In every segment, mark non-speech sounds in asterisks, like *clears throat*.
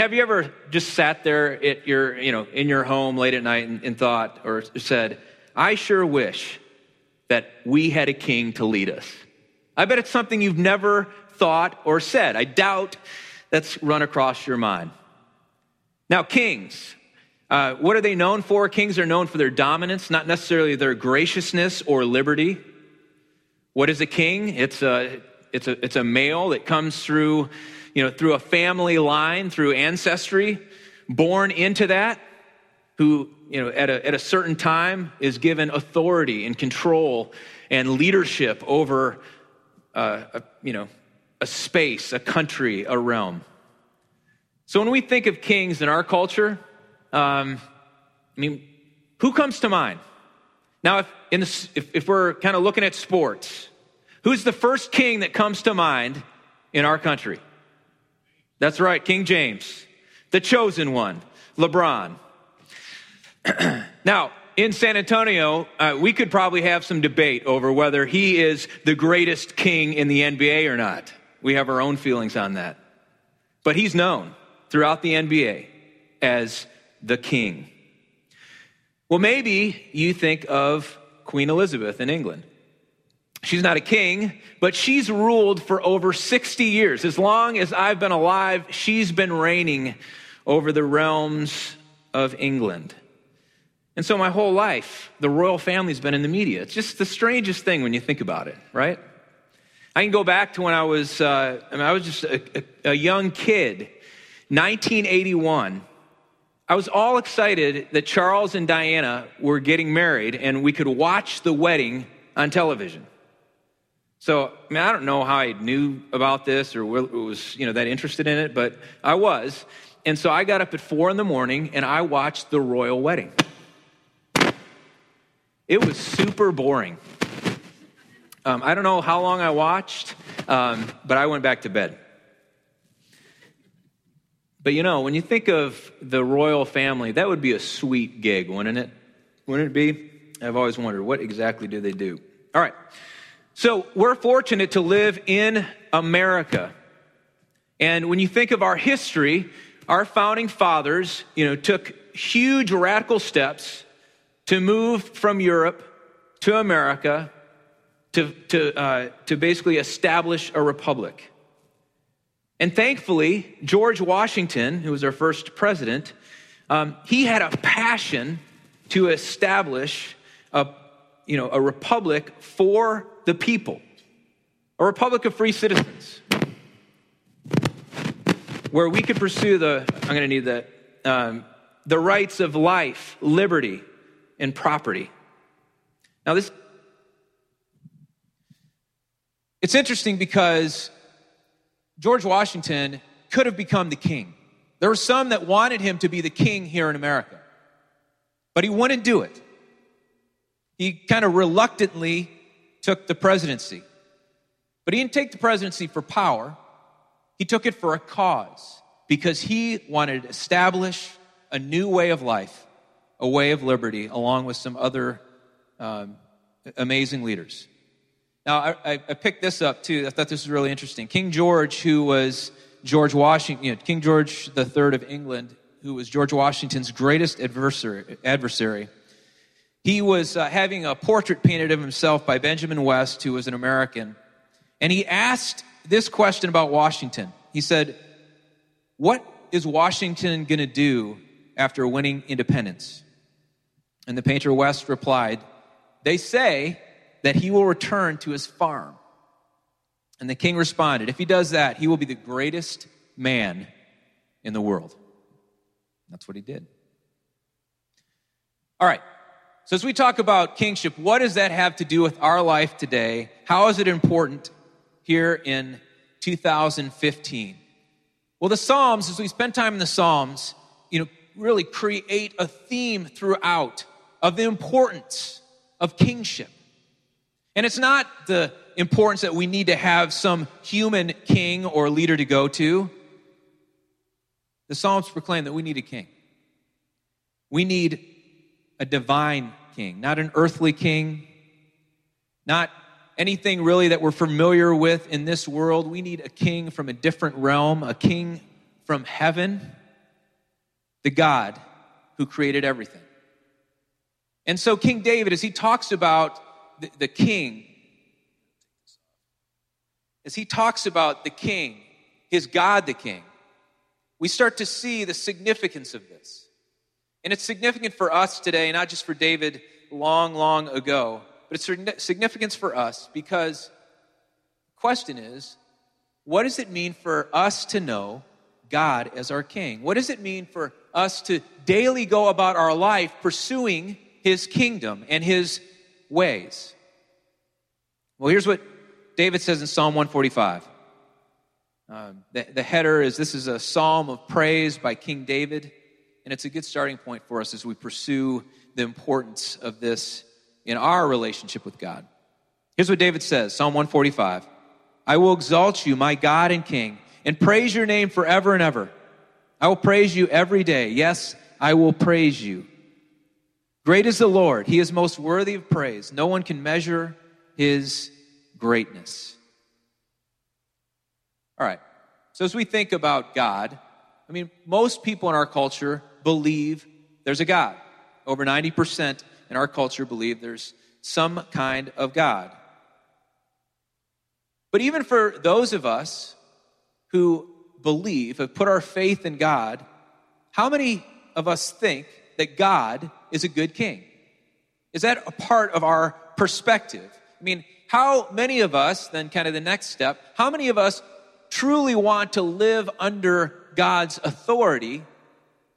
Have you ever just sat there at your, you know, in your home late at night and, and thought or said, I sure wish that we had a king to lead us? I bet it's something you've never thought or said. I doubt that's run across your mind. Now, kings, uh, what are they known for? Kings are known for their dominance, not necessarily their graciousness or liberty. What is a king? It's a, it's a, it's a male that comes through you know, through a family line, through ancestry, born into that, who, you know, at a, at a certain time is given authority and control and leadership over, uh, a, you know, a space, a country, a realm. So when we think of kings in our culture, um, I mean, who comes to mind? Now, if, in the, if, if we're kind of looking at sports, who's the first king that comes to mind in our country? That's right, King James, the chosen one, LeBron. *clears throat* now, in San Antonio, uh, we could probably have some debate over whether he is the greatest king in the NBA or not. We have our own feelings on that. But he's known throughout the NBA as the king. Well, maybe you think of Queen Elizabeth in England. She's not a king, but she's ruled for over 60 years. As long as I've been alive, she's been reigning over the realms of England. And so my whole life, the royal family's been in the media. It's just the strangest thing when you think about it, right? I can go back to when I was, uh, I, mean, I was just a, a, a young kid, 1981. I was all excited that Charles and Diana were getting married and we could watch the wedding on television. So, I mean, I don't know how I knew about this or was, you know, that interested in it, but I was. And so I got up at four in the morning and I watched the royal wedding. It was super boring. Um, I don't know how long I watched, um, but I went back to bed. But you know, when you think of the royal family, that would be a sweet gig, wouldn't it? Wouldn't it be? I've always wondered, what exactly do they do? All right. So we're fortunate to live in America. And when you think of our history, our founding fathers, you know, took huge radical steps to move from Europe to America to, to, uh, to basically establish a republic. And thankfully, George Washington, who was our first president, um, he had a passion to establish a, you know, a republic for the people, a republic of free citizens, where we could pursue the, I'm going to need that, um, the rights of life, liberty, and property. Now, this, it's interesting because George Washington could have become the king. There were some that wanted him to be the king here in America, but he wouldn't do it. He kind of reluctantly took the presidency. But he didn't take the presidency for power, he took it for a cause because he wanted to establish a new way of life, a way of liberty, along with some other um, amazing leaders. Now, I, I, picked this up too. I thought this was really interesting. King George, who was George Washington, you know, King George III of England, who was George Washington's greatest adversary, adversary he was uh, having a portrait painted of himself by Benjamin West, who was an American. And he asked this question about Washington. He said, What is Washington going to do after winning independence? And the painter West replied, They say that he will return to his farm. And the king responded, If he does that, he will be the greatest man in the world. That's what he did. All right. So, as we talk about kingship, what does that have to do with our life today? How is it important here in 2015? Well, the Psalms, as we spend time in the Psalms, you know, really create a theme throughout of the importance of kingship. And it's not the importance that we need to have some human king or leader to go to. The Psalms proclaim that we need a king. We need a divine king, not an earthly king, not anything really that we're familiar with in this world. We need a king from a different realm, a king from heaven, the God who created everything. And so, King David, as he talks about the, the king, as he talks about the king, his God the king, we start to see the significance of this. And it's significant for us today, not just for David long, long ago, but it's significance for us because the question is what does it mean for us to know God as our king? What does it mean for us to daily go about our life pursuing his kingdom and his ways? Well, here's what David says in Psalm 145. Um, the, the header is this is a psalm of praise by King David, and it's a good starting point for us as we pursue the importance of this in our relationship with God. Here's what David says Psalm 145 I will exalt you, my God and King, and praise your name forever and ever. I will praise you every day. Yes, I will praise you. Great is the Lord. He is most worthy of praise. No one can measure his greatness. All right. So as we think about God, I mean, most people in our culture believe there's a God. Over 90% in our culture believe there's some kind of God. But even for those of us who believe, have put our faith in God, how many of us think that God is a good king? Is that a part of our perspective? I mean, how many of us, then kind of the next step, how many of us truly want to live under God's authority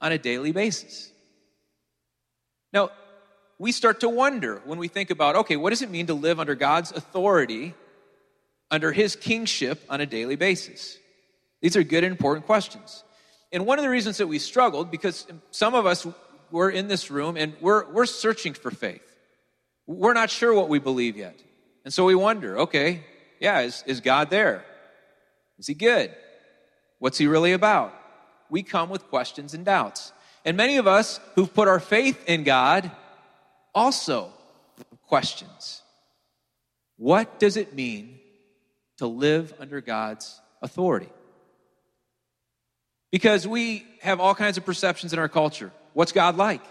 on a daily basis? Now, we start to wonder when we think about okay, what does it mean to live under God's authority, under His kingship on a daily basis? These are good and important questions. And one of the reasons that we struggled, because some of us were in this room and we're, we're searching for faith. We're not sure what we believe yet. And so we wonder okay, yeah, is, is God there? Is He good? What's He really about? We come with questions and doubts. And many of us who've put our faith in God also questions. What does it mean to live under God's authority? Because we have all kinds of perceptions in our culture. What's God like?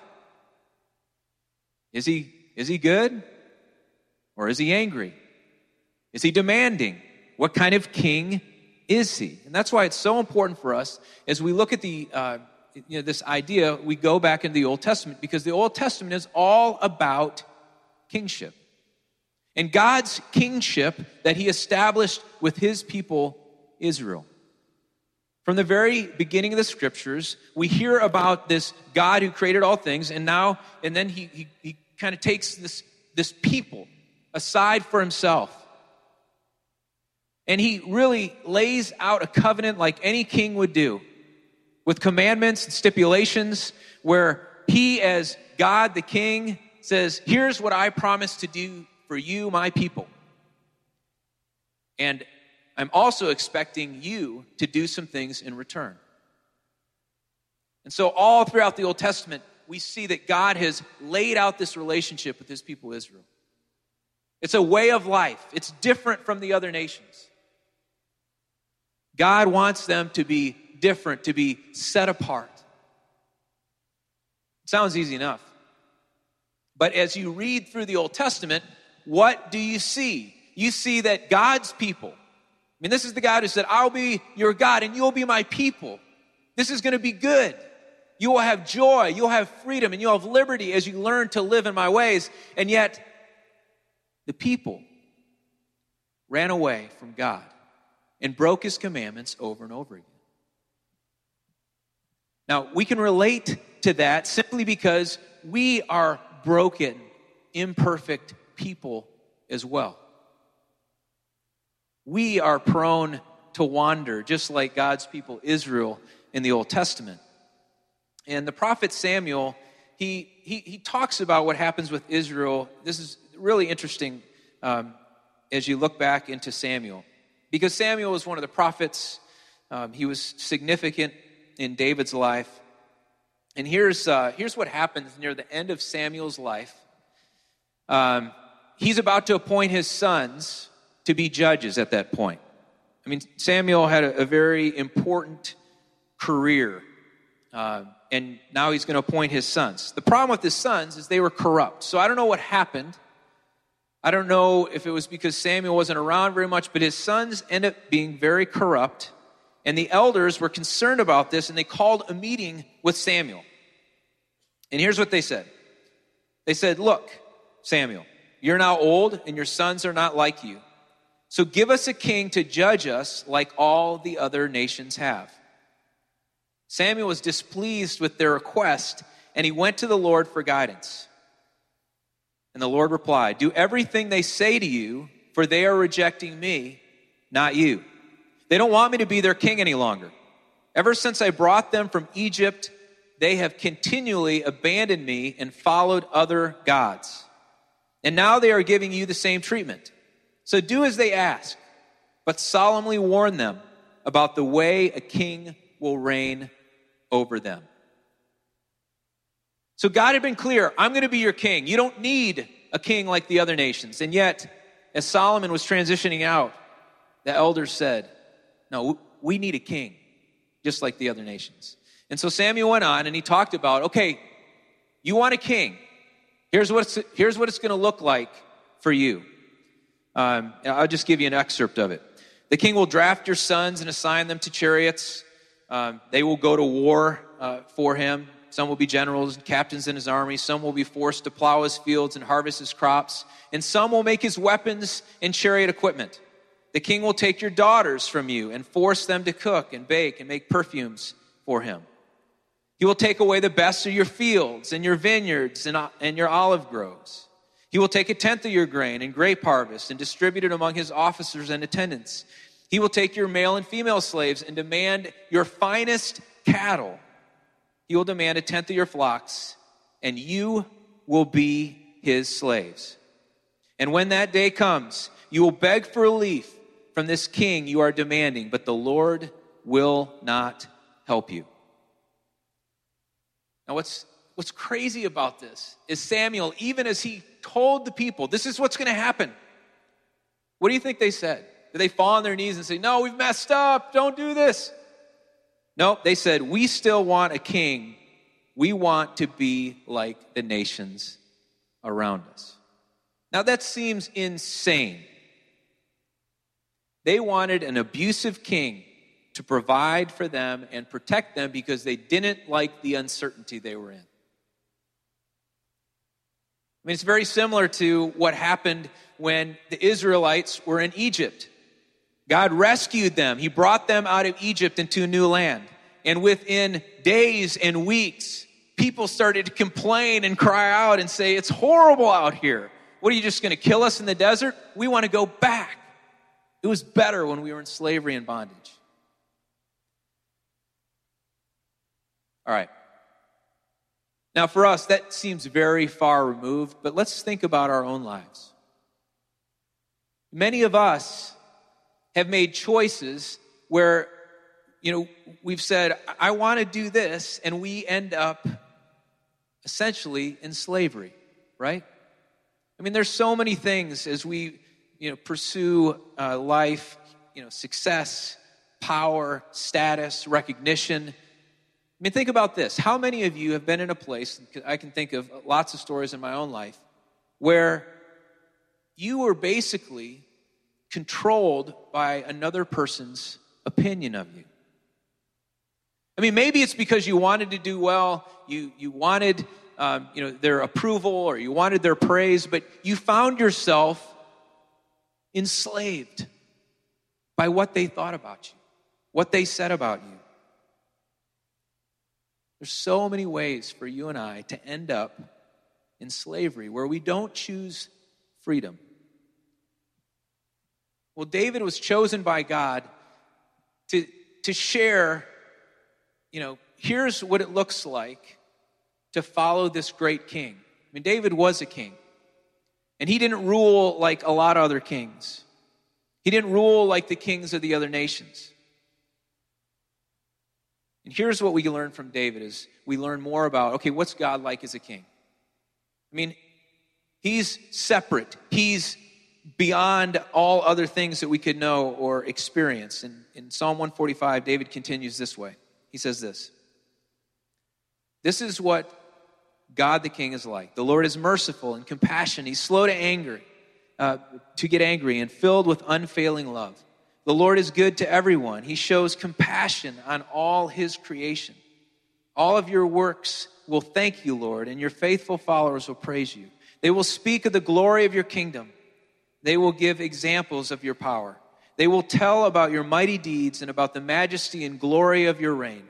Is he, is he good? Or is he angry? Is he demanding? What kind of king is he? And that's why it's so important for us as we look at the uh, you know, this idea, we go back into the Old Testament because the Old Testament is all about kingship. And God's kingship that he established with his people, Israel. From the very beginning of the scriptures, we hear about this God who created all things, and now, and then he, he, he kind of takes this, this people aside for himself. And he really lays out a covenant like any king would do with commandments and stipulations where he, as God the King, says, Here's what I promise to do for you, my people. And I'm also expecting you to do some things in return. And so, all throughout the Old Testament, we see that God has laid out this relationship with his people, Israel. It's a way of life, it's different from the other nations. God wants them to be different, to be set apart. It sounds easy enough. But as you read through the Old Testament, what do you see? You see that God's people, I mean, this is the God who said, I'll be your God and you'll be my people. This is going to be good. You will have joy, you'll have freedom, and you'll have liberty as you learn to live in my ways. And yet, the people ran away from God and broke his commandments over and over again. Now, we can relate to that simply because we are broken, imperfect people as well. We are prone to wander, just like God's people, Israel, in the Old Testament. And the prophet Samuel, he, he, he talks about what happens with Israel. This is really interesting um, as you look back into Samuel. Because Samuel was one of the prophets, um, he was significant in David's life. And here's, uh, here's what happens near the end of Samuel's life. Um, he's about to appoint his sons to be judges at that point. I mean, Samuel had a, a very important career uh, and now he's going to appoint his sons. The problem with his sons is they were corrupt. So I don't know what happened. I don't know if it was because Samuel wasn't around very much, but his sons ended up being very corrupt. And the elders were concerned about this and they called a meeting with Samuel. And here's what they said They said, Look, Samuel, you're now old and your sons are not like you. So give us a king to judge us like all the other nations have. Samuel was displeased with their request and he went to the Lord for guidance. And the Lord replied, Do everything they say to you, for they are rejecting me, not you. They don't want me to be their king any longer. Ever since I brought them from Egypt, they have continually abandoned me and followed other gods. And now they are giving you the same treatment. So do as they ask, but solemnly warn them about the way a king will reign over them. So God had been clear I'm going to be your king. You don't need a king like the other nations. And yet, as Solomon was transitioning out, the elders said, No, we need a king, just like the other nations. And so Samuel went on and he talked about, okay, you want a king. Here's what it's, here's what it's going to look like for you. Um, I'll just give you an excerpt of it. The king will draft your sons and assign them to chariots. Um, they will go to war uh, for him. Some will be generals and captains in his army. Some will be forced to plow his fields and harvest his crops. And some will make his weapons and chariot equipment. The king will take your daughters from you and force them to cook and bake and make perfumes for him. He will take away the best of your fields and your vineyards and, and your olive groves. He will take a tenth of your grain and grape harvest and distribute it among his officers and attendants. He will take your male and female slaves and demand your finest cattle he will demand a tenth of your flocks, and you will be his slaves. And when that day comes, you will beg for relief from this king you are demanding, but the Lord will not help you. Now, what's, what's crazy about this is Samuel, even as he told the people, this is what's going to happen, what do you think they said? Did they fall on their knees and say, No, we've messed up, don't do this? Nope, they said, We still want a king. We want to be like the nations around us. Now, that seems insane. They wanted an abusive king to provide for them and protect them because they didn't like the uncertainty they were in. I mean, it's very similar to what happened when the Israelites were in Egypt. God rescued them. He brought them out of Egypt into a new land. And within days and weeks, people started to complain and cry out and say, It's horrible out here. What are you just going to kill us in the desert? We want to go back. It was better when we were in slavery and bondage. All right. Now, for us, that seems very far removed, but let's think about our own lives. Many of us have made choices where, you know, we've said, I want to do this, and we end up essentially in slavery, right? I mean, there's so many things as we, you know, pursue uh, life, you know, success, power, status, recognition. I mean, think about this. How many of you have been in a place, I can think of lots of stories in my own life, where you were basically controlled by another person's opinion of you. I mean, maybe it's because you wanted to do well, you, you wanted um, you know, their approval or you wanted their praise, but you found yourself enslaved by what they thought about you, what they said about you. There's so many ways for you and I to end up in slavery where we don't choose freedom. Well, David was chosen by God to, to share, you know, here's what it looks like to follow this great king. I mean, David was a king, and he didn't rule like a lot of other kings. He didn't rule like the kings of the other nations. And here's what we learn from David is we learn more about okay, what's God like as a king? I mean, he's separate. He's beyond all other things that we could know or experience. And in Psalm 145, David continues this way. He says this This is what God the King is like. The Lord is merciful and compassionate. He's slow to anger, uh, to get angry, and filled with unfailing love. The Lord is good to everyone. He shows compassion on all his creation. All of your works will thank you, Lord, and your faithful followers will praise you. They will speak of the glory of your kingdom. They will give examples of your power. They will tell about your mighty deeds and about the majesty and glory of your reign.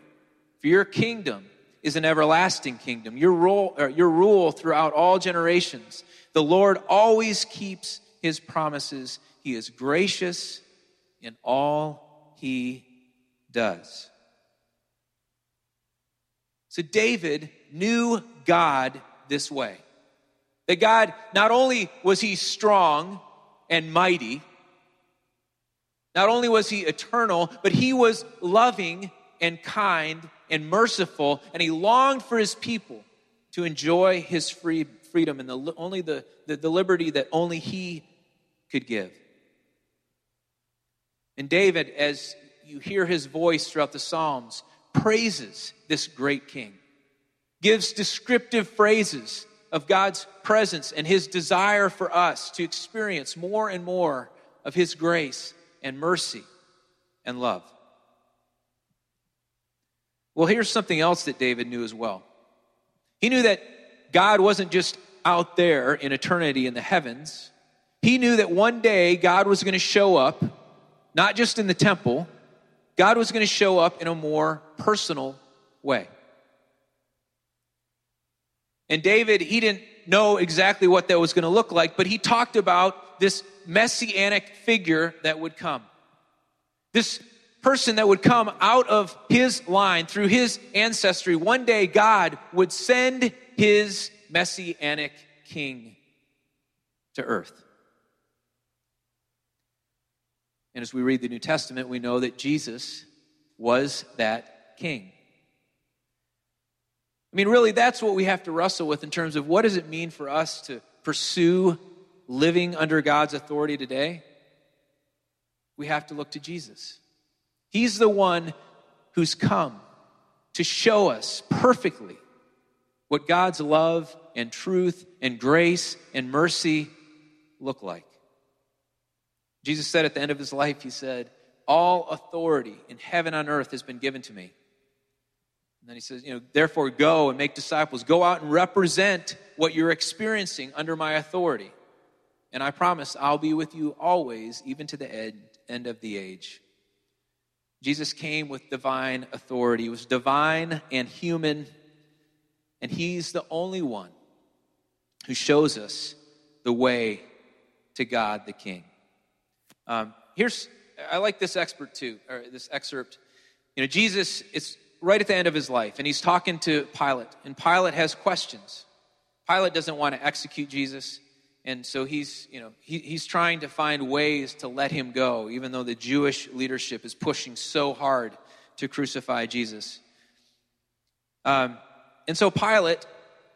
For your kingdom is an everlasting kingdom, your rule, uh, your rule throughout all generations. The Lord always keeps his promises. He is gracious in all he does. So David knew God this way. That God, not only was he strong and mighty, not only was he eternal, but he was loving and kind and merciful, and he longed for his people to enjoy his free, freedom and the, only the, the, the liberty that only he could give. And David, as you hear his voice throughout the Psalms, praises this great king, gives descriptive phrases of God's presence and his desire for us to experience more and more of his grace and mercy and love. Well, here's something else that David knew as well. He knew that God wasn't just out there in eternity in the heavens. He knew that one day God was going to show up, not just in the temple, God was going to show up in a more personal way. And David, he didn't know exactly what that was going to look like, but he talked about this messianic figure that would come. This person that would come out of his line through his ancestry. One day, God would send his messianic king to earth. And as we read the New Testament, we know that Jesus was that king. I mean, really, that's what we have to wrestle with in terms of what does it mean for us to pursue living under God's authority today? We have to look to Jesus. He's the one who's come to show us perfectly what God's love and truth and grace and mercy look like. Jesus said at the end of his life, He said, All authority in heaven and earth has been given to me. And then he says, you know, therefore go and make disciples. Go out and represent what you're experiencing under my authority. And I promise I'll be with you always, even to the end, end of the age. Jesus came with divine authority. He was divine and human, and he's the only one who shows us the way to God the King. Um, here's, I like this expert too, or this excerpt. You know, Jesus, it's right at the end of his life, and he's talking to Pilate, and Pilate has questions. Pilate doesn't want to execute Jesus, and so he's, you know, he, he's trying to find ways to let him go, even though the Jewish leadership is pushing so hard to crucify Jesus. Um, and so Pilate,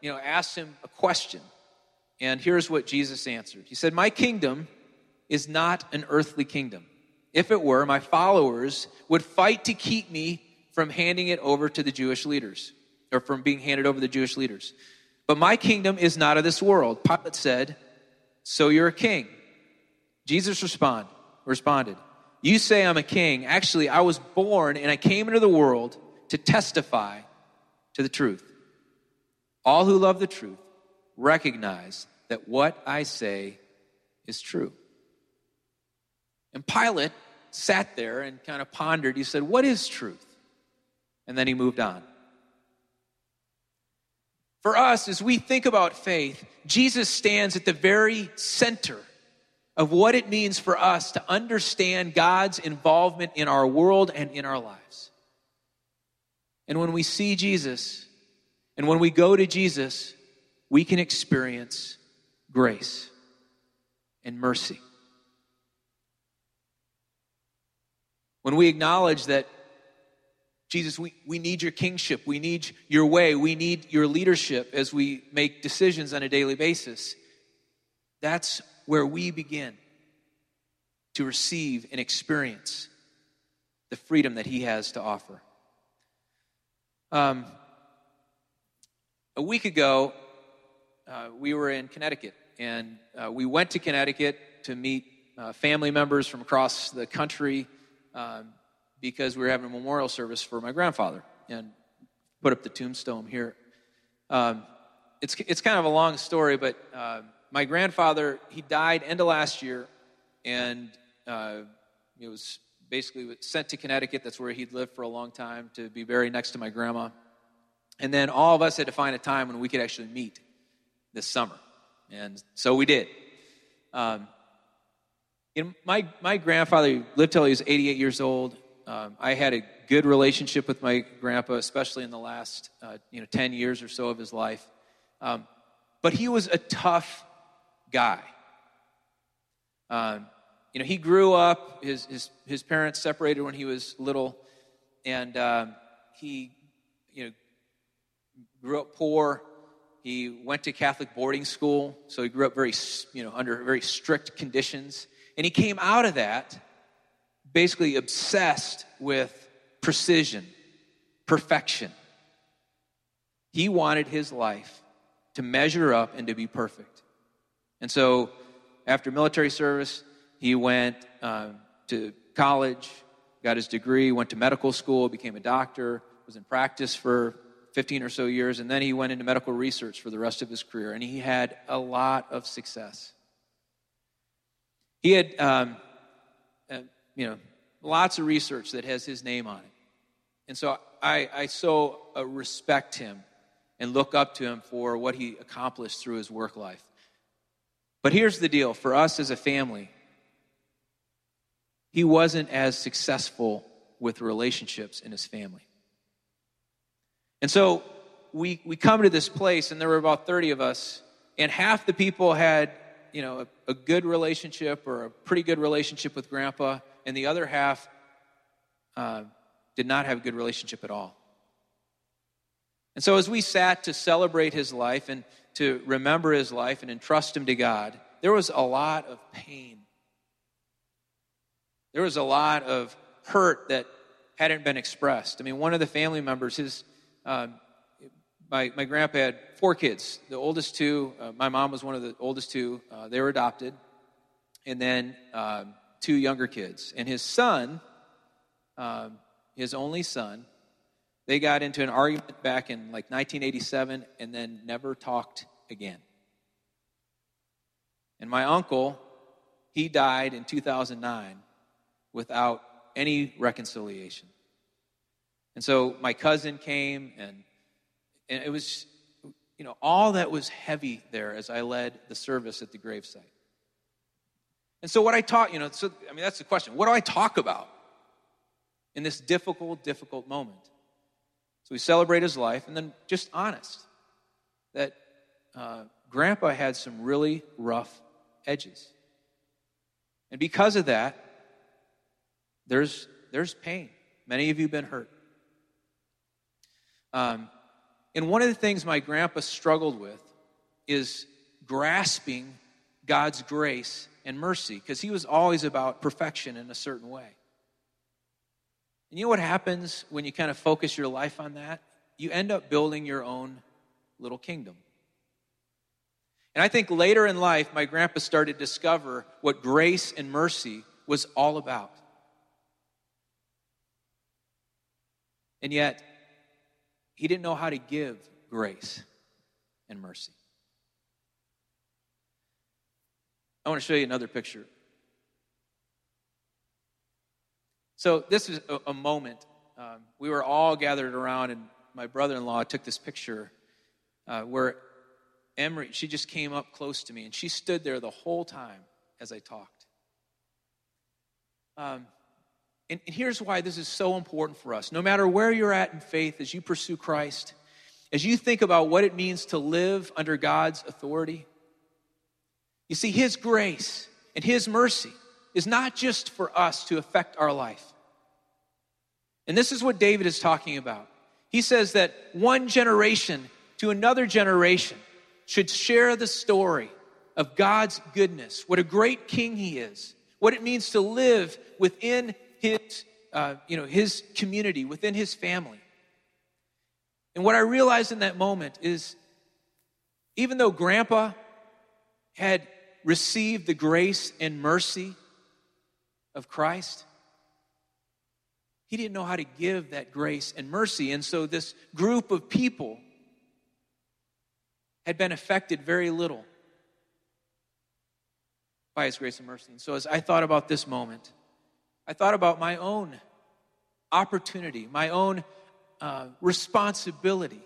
you know, asked him a question, and here's what Jesus answered. He said, "My kingdom is not an earthly kingdom. If it were, my followers would fight to keep me from handing it over to the Jewish leaders, or from being handed over to the Jewish leaders. But my kingdom is not of this world. Pilate said, So you're a king. Jesus respond, responded, You say I'm a king. Actually, I was born and I came into the world to testify to the truth. All who love the truth recognize that what I say is true. And Pilate sat there and kind of pondered. He said, What is truth? And then he moved on. For us, as we think about faith, Jesus stands at the very center of what it means for us to understand God's involvement in our world and in our lives. And when we see Jesus, and when we go to Jesus, we can experience grace and mercy. When we acknowledge that Jesus, we, we need your kingship. We need your way. We need your leadership as we make decisions on a daily basis. That's where we begin to receive and experience the freedom that He has to offer. Um, a week ago, uh, we were in Connecticut, and uh, we went to Connecticut to meet uh, family members from across the country um, because we were having a memorial service for my grandfather and put up the tombstone here. Um, it's, it's kind of a long story, but uh, my grandfather, he died end of last year, and uh, he was basically sent to Connecticut. That's where he'd lived for a long time to be buried next to my grandma. And then all of us had to find a time when we could actually meet this summer. And so we did. Um, know, my, my grandfather lived till he was 88 years old. Um, I had a good relationship with my grandpa, especially in the last uh, you know, 10 years or so of his life. Um, but he was a tough guy. Um, you know, he grew up, his, his, his parents separated when he was little, and um, he, you know, grew up poor. He went to Catholic boarding school, so he grew up very, you know, under very strict conditions. And he came out of that basically obsessed with precision, perfection. He wanted his life to measure up and to be perfect. And so, after military service, he went um, to college, got his degree, went to medical school, became a doctor, was in practice for 15 or so years, and then he went into medical research for the rest of his career, and he had a lot of success. He had, um, uh, you know, lots of research that has his name on it. And so I, I so uh, respect him and look up to him for what he accomplished through his work life. But here's the deal for us as a family, he wasn't as successful with relationships in his family. And so we, we come to this place, and there were about 30 of us, and half the people had, you know, a, a good relationship or a pretty good relationship with grandpa, and the other half uh, did not have a good relationship at all. And so as we sat to celebrate his life and to remember his life and entrust him to God, there was a lot of pain there was a lot of hurt that hadn't been expressed. I mean, one of the family members, his, uh, my, my grandpa had four kids. The oldest two, uh, my mom was one of the oldest two, uh, they were adopted. And then um, two younger kids. And his son, um, his only son, they got into an argument back in like 1987 and then never talked again. And my uncle, he died in 2009 without any reconciliation. And so my cousin came, and, and it was, you know, all that was heavy there as I led the service at the gravesite. And so, what I taught, you know, so, I mean, that's the question. What do I talk about in this difficult, difficult moment? So, we celebrate his life, and then just honest that uh, Grandpa had some really rough edges. And because of that, there's, there's pain. Many of you have been hurt. Um, and one of the things my grandpa struggled with is grasping God's grace and mercy because he was always about perfection in a certain way. And you know what happens when you kind of focus your life on that? You end up building your own little kingdom. And I think later in life, my grandpa started to discover what grace and mercy was all about. And yet, he didn't know how to give grace and mercy. I want to show you another picture. So, this is a, a moment. Um, we were all gathered around, and my brother in law took this picture uh, where Emery, she just came up close to me, and she stood there the whole time as I talked. Um, and here's why this is so important for us. No matter where you're at in faith as you pursue Christ, as you think about what it means to live under God's authority, you see, His grace and His mercy is not just for us to affect our life. And this is what David is talking about. He says that one generation to another generation should share the story of God's goodness, what a great king He is, what it means to live within his, uh, you know, his community, within his family. And what I realized in that moment is Even though grandpa had received the grace and mercy of Christ, he didn't know how to give that grace and mercy. And so this group of people had been affected very little by his grace and mercy. And so as I thought about this moment, I thought about my own opportunity, my own uh, responsibility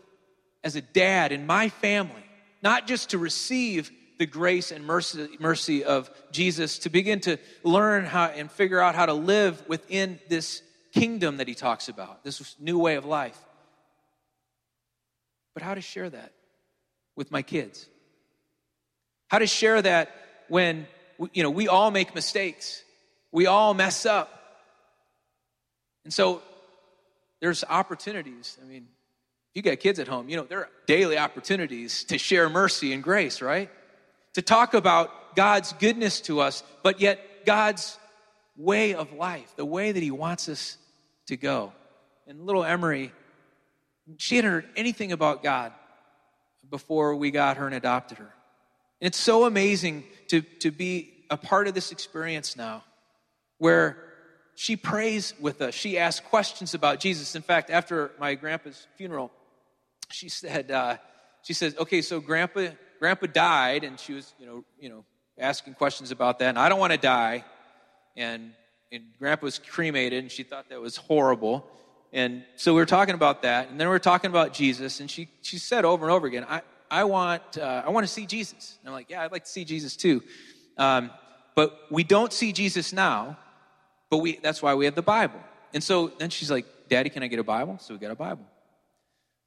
as a dad in my family, not just to receive the grace and mercy, mercy of Jesus, to begin to learn how and figure out how to live within this kingdom that he talks about, this new way of life. But how to share that with my kids? How to share that when you know we all make mistakes, we all mess up, and so there's opportunities. I mean, if you got kids at home, you know, there are daily opportunities to share mercy and grace, right? To talk about God's goodness to us, but yet God's way of life, the way that He wants us to go. And little Emery, she hadn't heard anything about God before we got her and adopted her. And it's so amazing to, to be a part of this experience now where she prays with us. She asks questions about Jesus. In fact, after my grandpa's funeral, she said, uh, she says, okay, so grandpa, grandpa died, and she was, you know, you know, asking questions about that. And I don't want to die. And, and grandpa was cremated, and she thought that was horrible. And so we were talking about that, and then we were talking about Jesus, and she, she said over and over again, I, I, want, uh, I want to see Jesus. And I'm like, yeah, I'd like to see Jesus too. Um, but we don't see Jesus now but we, that's why we have the Bible. And so then she's like, Daddy, can I get a Bible? So we got a Bible.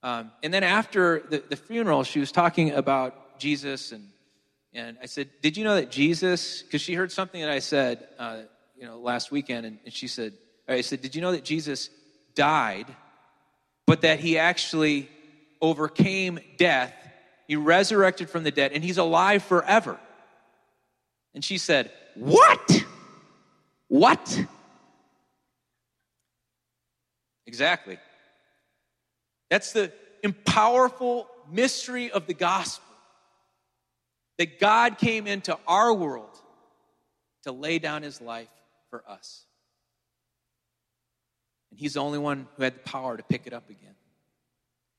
Um, and then after the, the funeral, she was talking about Jesus. And, and I said, Did you know that Jesus, because she heard something that I said, uh, you know, last weekend. And, and she said, I said, Did you know that Jesus died, but that he actually overcame death? He resurrected from the dead, and he's alive forever. And she said, What? What? Exactly. That's the powerful mystery of the gospel that God came into our world to lay down his life for us. And he's the only one who had the power to pick it up again,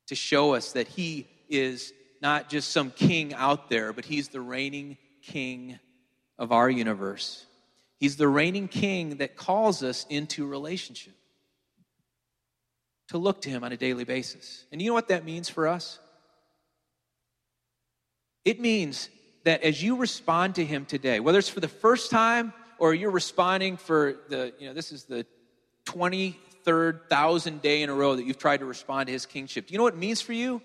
to show us that he is not just some king out there, but he's the reigning king of our universe. He's the reigning king that calls us into relationship, to look to him on a daily basis. And you know what that means for us? It means that as you respond to him today, whether it's for the first time or you're responding for the, you know, this is the 23rd thousand day in a row that you've tried to respond to his kingship. Do you know what it means for you?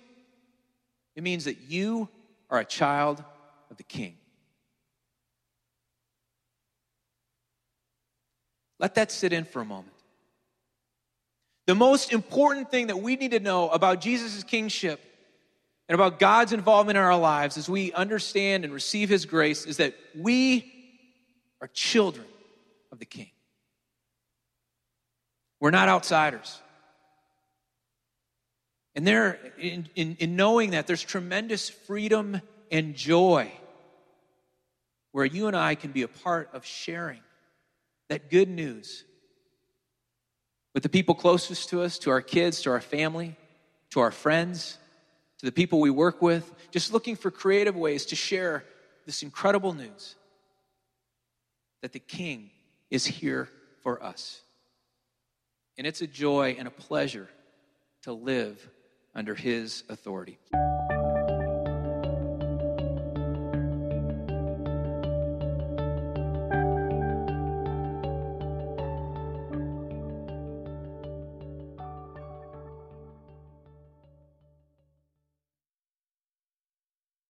It means that you are a child of the king. Let that sit in for a moment. The most important thing that we need to know about Jesus' kingship and about God's involvement in our lives as we understand and receive his grace is that we are children of the king. We're not outsiders. And there, in, in, in, knowing that, there's tremendous freedom and joy where you and I can be a part of sharing that good news with the people closest to us, to our kids, to our family, to our friends, to the people we work with, just looking for creative ways to share this incredible news that the King is here for us. And it's a joy and a pleasure to live under his authority.